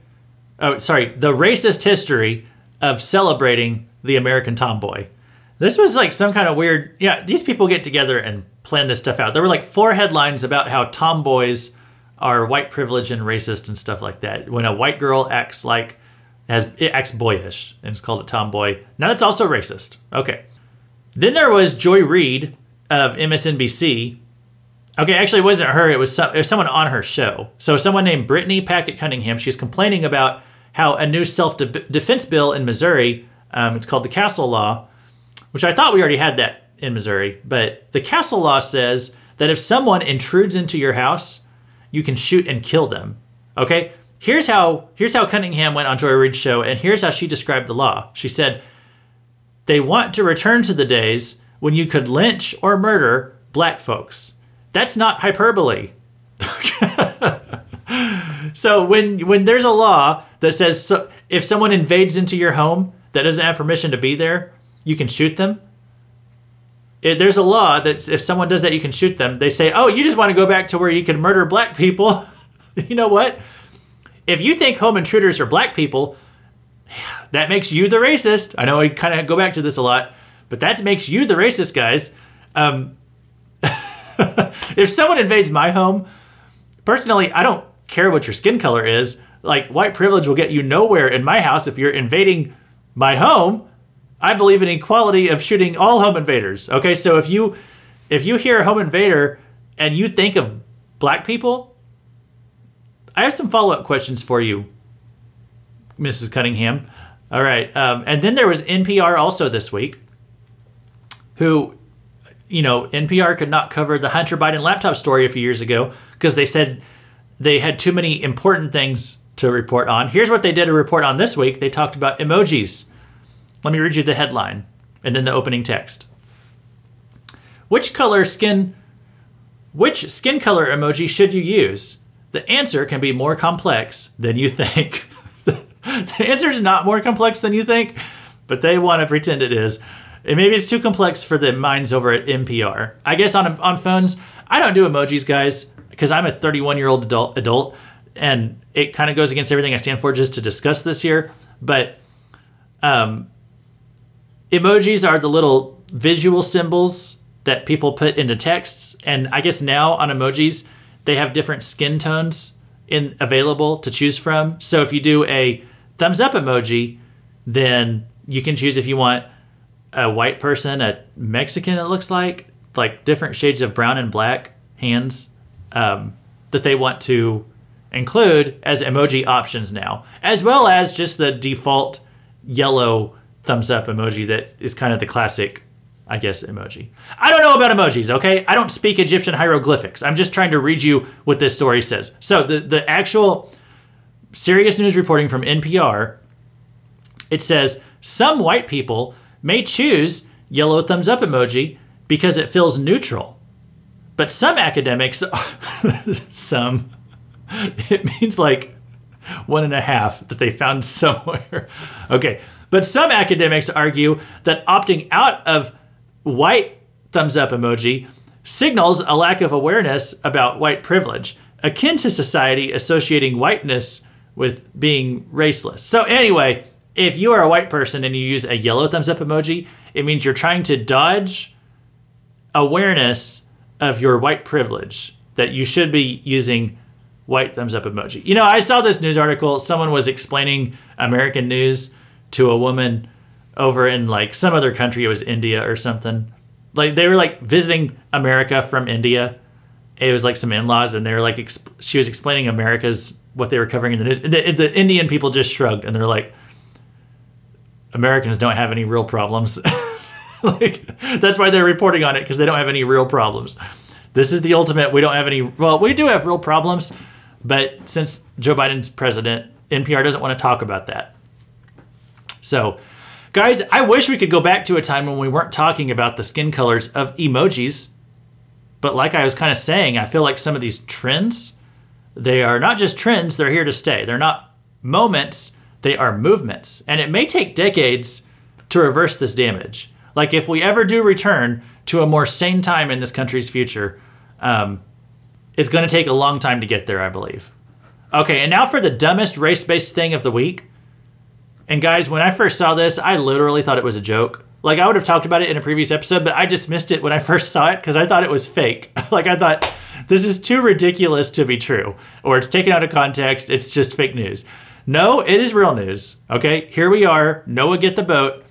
oh, sorry, the racist history of celebrating the American tomboy. This was like some kind of weird. Yeah, these people get together and plan this stuff out. There were like four headlines about how tomboys are white privilege and racist and stuff like that. When a white girl acts like has it acts boyish and it's called a tomboy. Now that's also racist. Okay. Then there was Joy Reid of MSNBC. Okay, actually, it wasn't her. It was, some, it was someone on her show. So, someone named Brittany Packnett Cunningham. She's complaining about how a new self defense bill in Missouri, um, it's called the Castle Law, which I thought we already had that in Missouri, but the Castle Law says that if someone intrudes into your house, you can shoot and kill them. Okay? Here's how here's how Cunningham went on Joy Reid's show, and here's how she described the law. She said, "They want to return to the days when you could lynch or murder black folks. That's not hyperbole." so when when there's a law that says so, if someone invades into your home that doesn't have permission to be there, you can shoot them. It, there's a law that if someone does that, you can shoot them. They say, "Oh, you just want to go back to where you can murder black people." you know what? If you think home intruders are black people, that makes you the racist. I know I kind of go back to this a lot, but that makes you the racist, guys. Um, if someone invades my home, personally, I don't care what your skin color is. Like, white privilege will get you nowhere in my house if you're invading my home. I believe in equality of shooting all home invaders. Okay, so if you if you hear a home invader and you think of black people, I have some follow up questions for you, Mrs. Cunningham. All right, um, and then there was NPR also this week, who, you know, NPR could not cover the Hunter Biden laptop story a few years ago because they said they had too many important things to report on. Here's what they did a report on this week. They talked about emojis. Let me read you the headline and then the opening text. Which color skin which skin color emoji should you use? The answer can be more complex than you think. the answer is not more complex than you think, but they want to pretend it is. And maybe it's too complex for the minds over at NPR. I guess on on phones, I don't do emojis, guys, because I'm a 31 year old adult adult, and it kind of goes against everything I stand for just to discuss this here. But um, emojis are the little visual symbols that people put into texts and i guess now on emojis they have different skin tones in available to choose from. So if you do a thumbs up emoji then you can choose if you want a white person a mexican it looks like like different shades of brown and black hands um, that they want to include as emoji options now as well as just the default yellow thumbs up emoji that is kind of the classic, I guess, emoji. I don't know about emojis, okay? I don't speak Egyptian hieroglyphics. I'm just trying to read you what this story says. So the, the actual serious news reporting from NPR, it says some white people may choose yellow thumbs up emoji because it feels neutral. But some academics, some, it means like one and a half that they found somewhere. Okay, but some academics argue that opting out of white thumbs up emoji signals a lack of awareness about white privilege, akin to society associating whiteness with being raceless. So, anyway, if you are a white person and you use a yellow thumbs up emoji, it means you're trying to dodge awareness of your white privilege, that you should be using white thumbs up emoji. You know, I saw this news article, someone was explaining American news to a woman over in like some other country. It was India or something. Like they were like visiting America from India. It was like some in-laws, and they were like exp- she was explaining America's what they were covering in the news. The, the Indian people just shrugged, and they're like, Americans don't have any real problems. like that's why they're reporting on it because they don't have any real problems. This is the ultimate. We don't have any. Well, we do have real problems, but since Joe Biden's president, NPR doesn't want to talk about that. So, guys, I wish we could go back to a time when we weren't talking about the skin colors of emojis. But like I was kind of saying, I feel like some of these trends, they are not just trends, they're here to stay. They're not moments, they are movements. And it may take decades to reverse this damage. Like if we ever do return to a more sane time in this country's future, um, it's going to take a long time to get there, I believe. Okay, and now for the dumbest race based thing of the week. And guys, when I first saw this, I literally thought it was a joke. Like I would have talked about it in a previous episode, but I dismissed it when I first saw it because I thought it was fake. like I thought this is too ridiculous to be true, or it's taken out of context. It's just fake news. No, it is real news. Okay, here we are. Noah get the boat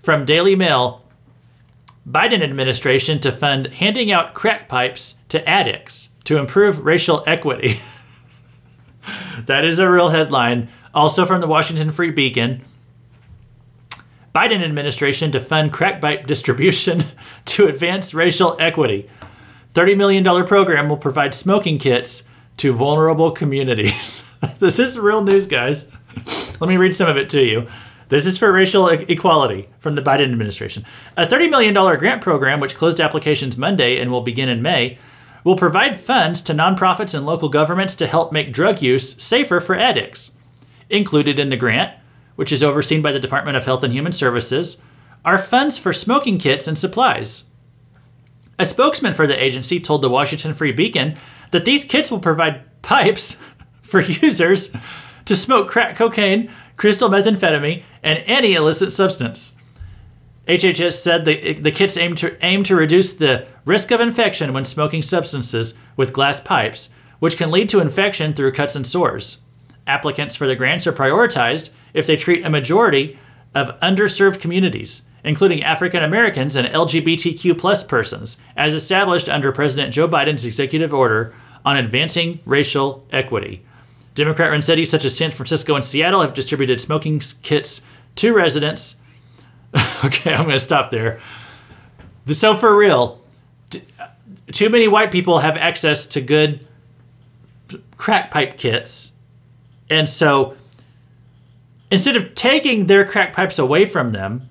from Daily Mail. Biden administration to fund handing out crack pipes to addicts to improve racial equity. that is a real headline. Also from the Washington Free Beacon. Biden administration to fund crack pipe distribution to advance racial equity. $30 million program will provide smoking kits to vulnerable communities. this is real news, guys. Let me read some of it to you. This is for racial e- equality from the Biden administration. A $30 million grant program, which closed applications Monday and will begin in May, will provide funds to nonprofits and local governments to help make drug use safer for addicts. Included in the grant, which is overseen by the Department of Health and Human Services, are funds for smoking kits and supplies. A spokesman for the agency told the Washington Free Beacon that these kits will provide pipes for users to smoke crack cocaine, crystal methamphetamine, and any illicit substance. HHS said the, the kits aim to, aim to reduce the risk of infection when smoking substances with glass pipes, which can lead to infection through cuts and sores. Applicants for the grants are prioritized if they treat a majority of underserved communities, including African Americans and LGBTQ persons, as established under President Joe Biden's executive order on advancing racial equity. Democrat run cities such as San Francisco and Seattle have distributed smoking kits to residents. okay, I'm going to stop there. So, for real, too many white people have access to good crack pipe kits. And so, instead of taking their crack pipes away from them,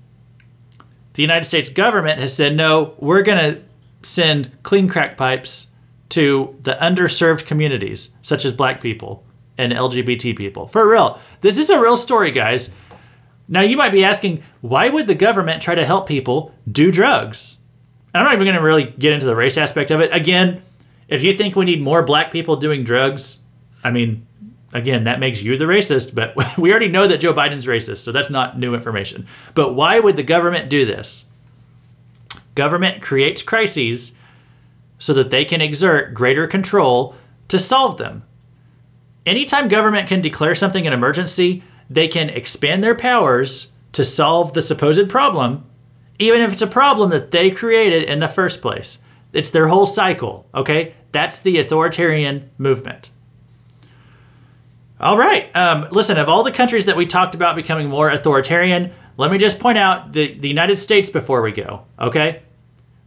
the United States government has said, no, we're going to send clean crack pipes to the underserved communities, such as black people and LGBT people. For real. This is a real story, guys. Now, you might be asking, why would the government try to help people do drugs? I'm not even going to really get into the race aspect of it. Again, if you think we need more black people doing drugs, I mean, again, that makes you the racist, but we already know that Joe Biden's racist, so that's not new information. But why would the government do this? Government creates crises so that they can exert greater control to solve them. Anytime government can declare something an emergency, they can expand their powers to solve the supposed problem, even if it's a problem that they created in the first place. It's their whole cycle, okay? That's the authoritarian movement. All right. Um, listen, of all the countries that we talked about becoming more authoritarian, let me just point out the, the United States before we go, okay?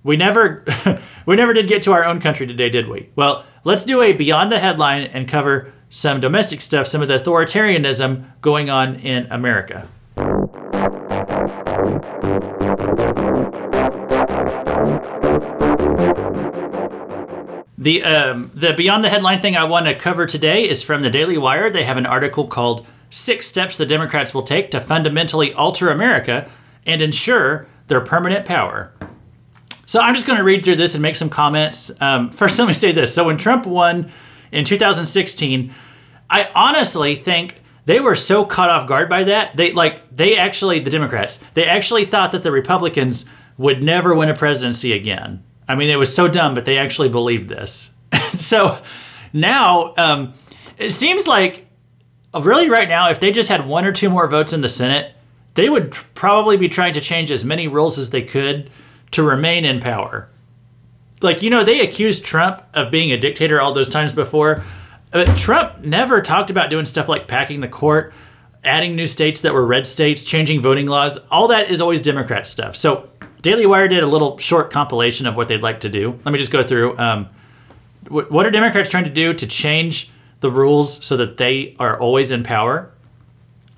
We never we never did get to our own country today, did we? Well, let's do a beyond the headline and cover some domestic stuff, some of the authoritarianism going on in America. The um, the beyond the headline thing I want to cover today is from the Daily Wire. They have an article called Six Steps the Democrats Will Take to Fundamentally Alter America and Ensure Their Permanent Power. So I'm just going to read through this and make some comments. Um, first, let me say this. So when Trump won in 2016, I honestly think they were so caught off guard by that. They like they actually the Democrats they actually thought that the Republicans would never win a presidency again. I mean, it was so dumb, but they actually believed this. so now um, it seems like really right now, if they just had one or two more votes in the Senate, they would probably be trying to change as many rules as they could to remain in power. Like, you know, they accused Trump of being a dictator all those times before, but Trump never talked about doing stuff like packing the court, adding new states that were red states, changing voting laws. All that is always Democrat stuff. So, Daily Wire did a little short compilation of what they'd like to do. Let me just go through. Um, what, are Democrats trying to do to change the rules so that they are always in power?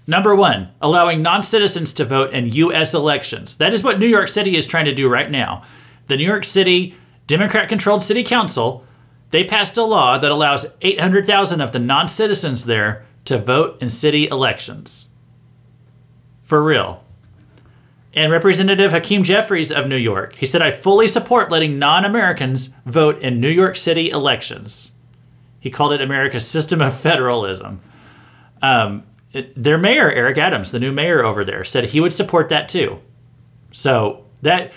Number one, allowing non citizens to vote in U.S. elections. That is what New York City is trying to do right now. The New York City Democrat controlled city council, they passed a law that allows 800,000 of the non citizens there to vote in city elections. For real. And Representative Hakeem Jeffries of New York, he said, I fully support letting non Americans vote in New York City elections. He called it America's system of federalism. Um, it, their mayor, Eric Adams, the new mayor over there, said he would support that too. So that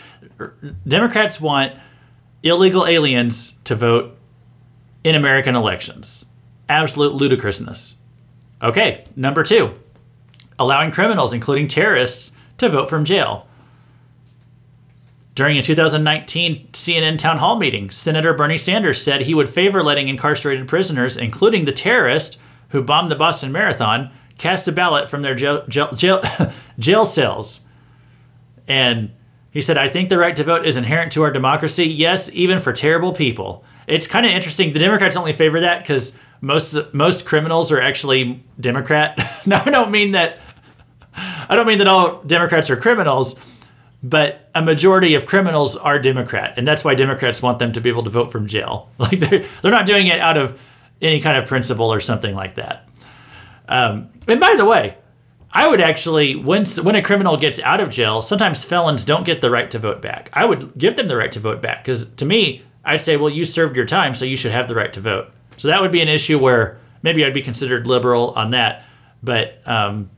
Democrats want illegal aliens to vote in American elections. Absolute ludicrousness. Okay, number two, allowing criminals, including terrorists, to vote from jail. During a 2019 CNN town hall meeting, Senator Bernie Sanders said he would favor letting incarcerated prisoners, including the terrorist who bombed the Boston Marathon, cast a ballot from their jail, jail, jail, jail cells. And he said, I think the right to vote is inherent to our democracy. Yes, even for terrible people. It's kind of interesting. The Democrats only favor that because most most criminals are actually Democrat. no, I don't mean that. I don't mean that all Democrats are criminals, but a majority of criminals are Democrat, and that's why Democrats want them to be able to vote from jail. Like they're they're not doing it out of any kind of principle or something like that. Um, and by the way, I would actually when when a criminal gets out of jail, sometimes felons don't get the right to vote back. I would give them the right to vote back because to me, I'd say, well, you served your time, so you should have the right to vote. So that would be an issue where maybe I'd be considered liberal on that. But um,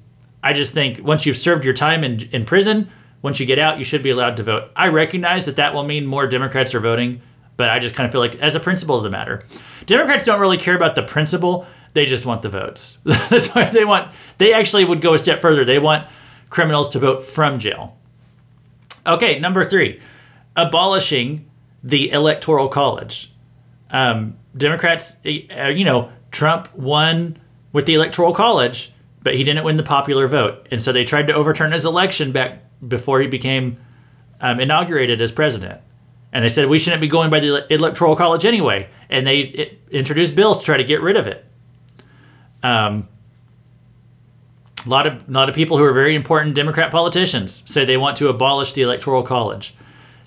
I just think once you've served your time in, in prison, once you get out, you should be allowed to vote. I recognize that that will mean more Democrats are voting, but I just kind of feel like, as a principle of the matter, Democrats don't really care about the principle. They just want the votes. That's why they want, they actually would go a step further. They want criminals to vote from jail. Okay, number three, abolishing the Electoral College. Um, Democrats, uh, you know, Trump won with the Electoral College, but he didn't win the popular vote. And so they tried to overturn his election back before he became um, inaugurated as president. And they said we shouldn't be going by the Electoral College anyway. And they it, introduced bills to try to get rid of it. Um, a lot of a lot of people who are very important Democrat politicians say they want to abolish the Electoral College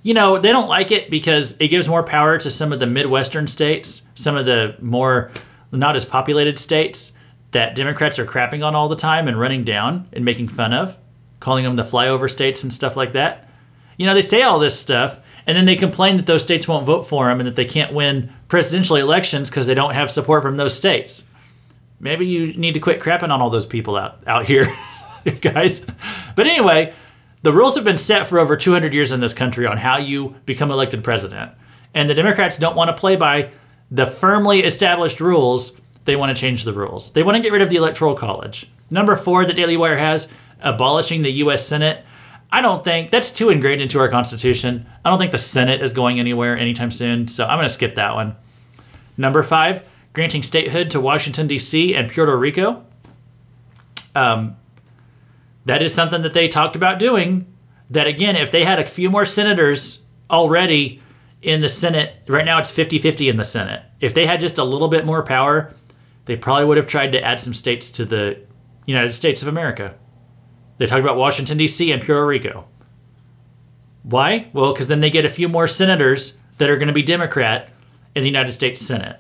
you know, they don't like it because it gives more power to some of the Midwestern states, some of the more not as populated states that Democrats are crapping on all the time and running down and making fun of, calling them the flyover states and stuff like that. You know, they say all this stuff and then they complain that those states won't vote for them and that they can't win presidential elections because they don't have support from those states. Maybe you need to quit crapping on all those people out out here, guys. But anyway, the rules have been set for over 200 years in this country on how you become elected president. And the Democrats don't want to play by the firmly established rules. They want to change the rules. They want to get rid of the Electoral College. Number four that Daily Wire has abolishing the U.S. Senate. I don't think that's too ingrained into our Constitution. I don't think the Senate is going anywhere anytime soon, so I'm going to skip that one. Number five, granting statehood to Washington, D.C. and Puerto Rico. Um, that is something that they talked about doing. That again, if they had a few more senators already in the Senate, right now it's 50 50 in the Senate. If they had just a little bit more power, they probably would have tried to add some states to the United States of America. They talked about Washington, D.C. and Puerto Rico. Why? Well, because then they get a few more senators that are going to be Democrat in the United States Senate.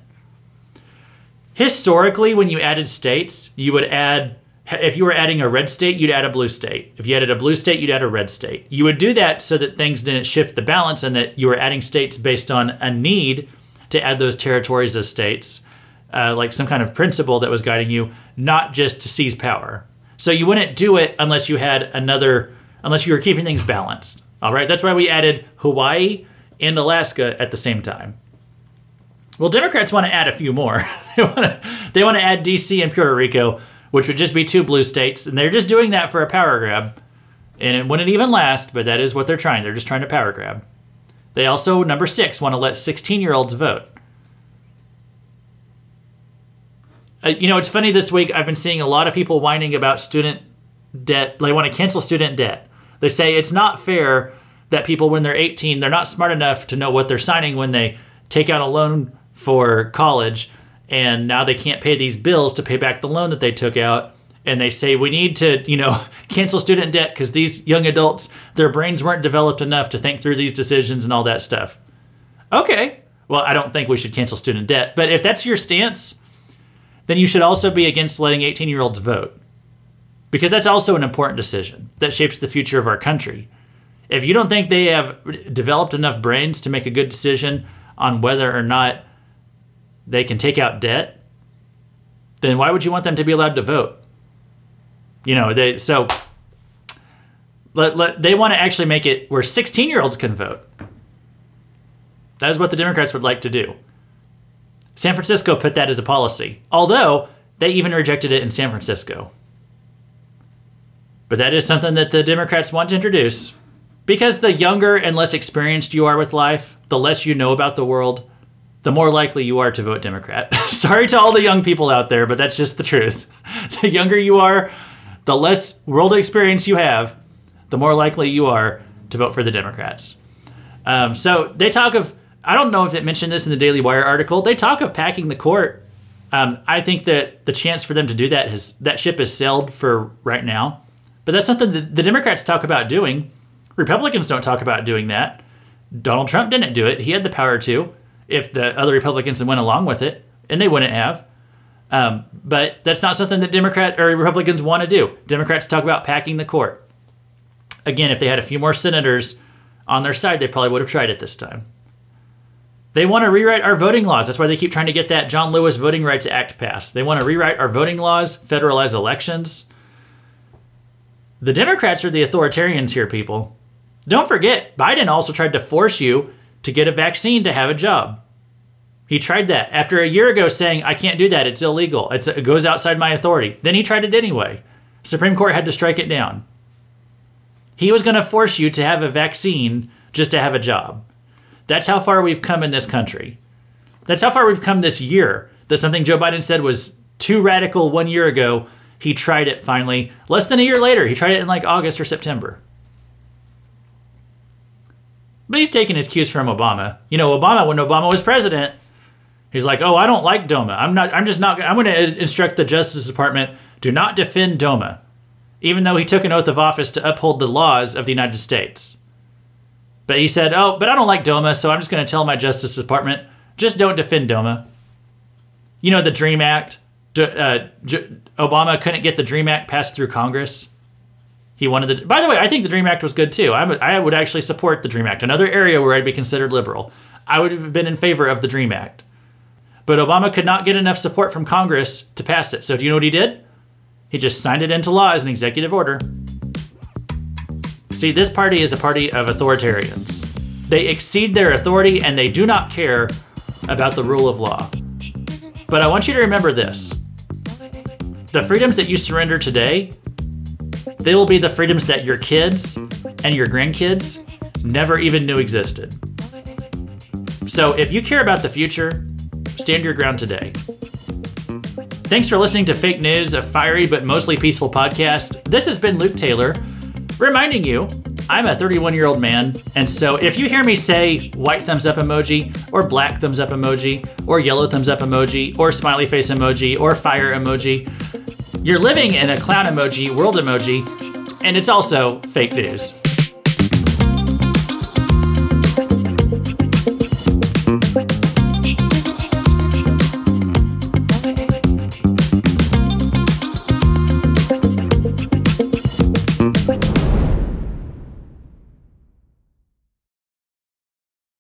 Historically, when you added states, you would add if you were adding a red state, you'd add a blue state. If you added a blue state, you'd add a red state. You would do that so that things didn't shift the balance and that you were adding states based on a need to add those territories as states, uh, like some kind of principle that was guiding you, not just to seize power. So you wouldn't do it unless you had another, unless you were keeping things balanced. All right, that's why we added Hawaii and Alaska at the same time. Well, Democrats want to add a few more. they want to they want to add DC and Puerto Rico which would just be two blue states, and they're just doing that for a power grab. And it wouldn't even last, but that is what they're trying. They're just trying to power grab. They also, number six, want to let 16 year olds vote. Uh, Uh, you know, it's funny this week, I've been seeing a lot of people whining about student debt. They want to cancel student debt. They say it's not fair that people, when they're 18, they're not smart enough to know what they're signing when they take out a loan for college and now they can't pay these bills to pay back the loan that they took out and they say we need to you know cancel student debt because these young adults their brains weren't developed enough to think through these decisions and all that stuff okay well i don't think we should cancel student debt but if that's your stance then you should also be against letting 18 year olds vote because that's also an important decision that shapes the future of our country if you don't think they have developed enough brains to make a good decision on whether or not they can take out debt, then why would you want them to be allowed to vote? You know, they so let, let, they want to actually make it where 16 year olds can vote. That is what the Democrats would like to do. San Francisco put that as a policy, although they even rejected it in San Francisco. But that is something that the Democrats want to introduce. Because the younger and less experienced you are with life, the less you know about the world, the more likely you are to vote Democrat. Sorry to all the young people out there, but that's just the truth. the younger you are, the less world experience you have, the more likely you are to vote for the Democrats. Um, so they talk of, I don't know if it mentioned this in the Daily Wire article, they talk of packing the court. Um, I think that the chance for them to do that has that ship has sailed for right now. But that's something that the Democrats talk about doing. Republicans don't talk about doing that. Donald Trump didn't do it. He had the power to if the other Republicans went along with it, and they wouldn't have. Um, but that's not something that Democrat or Republicans want to do. Democrats talk about packing the court. Again, if they had a few more senators on their side, they probably would have tried it this time. They want to rewrite our voting laws. That's why they keep trying to get that John Lewis Voting Rights Act passed. They want to rewrite our voting laws, federalize elections. The Democrats are the authoritarians here, people. Don't forget, Biden also tried to force you to get a vaccine to have a job. He tried that after a year ago saying, I can't do that, it's illegal, it's, it goes outside my authority. Then he tried it anyway. Supreme Court had to strike it down. He was going to force you to have a vaccine just to have a job. That's how far we've come in this country. That's how far we've come this year. That something Joe Biden said was too radical one year ago. He tried it finally. Less than a year later, he tried it in like August or September. But he's taking his cues from Obama. You know, Obama, when Obama was president, he's like, "Oh, I don't like DOMA. I'm not. I'm just not. I'm going to instruct the Justice Department do not defend DOMA, even though he took an oath of office to uphold the laws of the United States." But he said, "Oh, but I don't like DOMA, so I'm just going to tell my Justice Department just don't defend DOMA." You know, the Dream Act. Uh, Obama couldn't get the Dream Act passed through Congress. He wanted the. By the way, I think the Dream Act was good too. I would actually support the Dream Act. Another area where I'd be considered liberal. I would have been in favor of the Dream Act. But Obama could not get enough support from Congress to pass it. So do you know what he did? He just signed it into law as an executive order. See, this party is a party of authoritarians. They exceed their authority and they do not care about the rule of law. But I want you to remember this the freedoms that you surrender today they will be the freedoms that your kids and your grandkids never even knew existed. So if you care about the future, stand your ground today. Thanks for listening to Fake News, a fiery but mostly peaceful podcast. This has been Luke Taylor, reminding you I'm a 31 year old man, and so if you hear me say white thumbs up emoji, or black thumbs up emoji, or yellow thumbs up emoji, or smiley face emoji, or fire emoji, you're living in a clown emoji world emoji, and it's also fake news.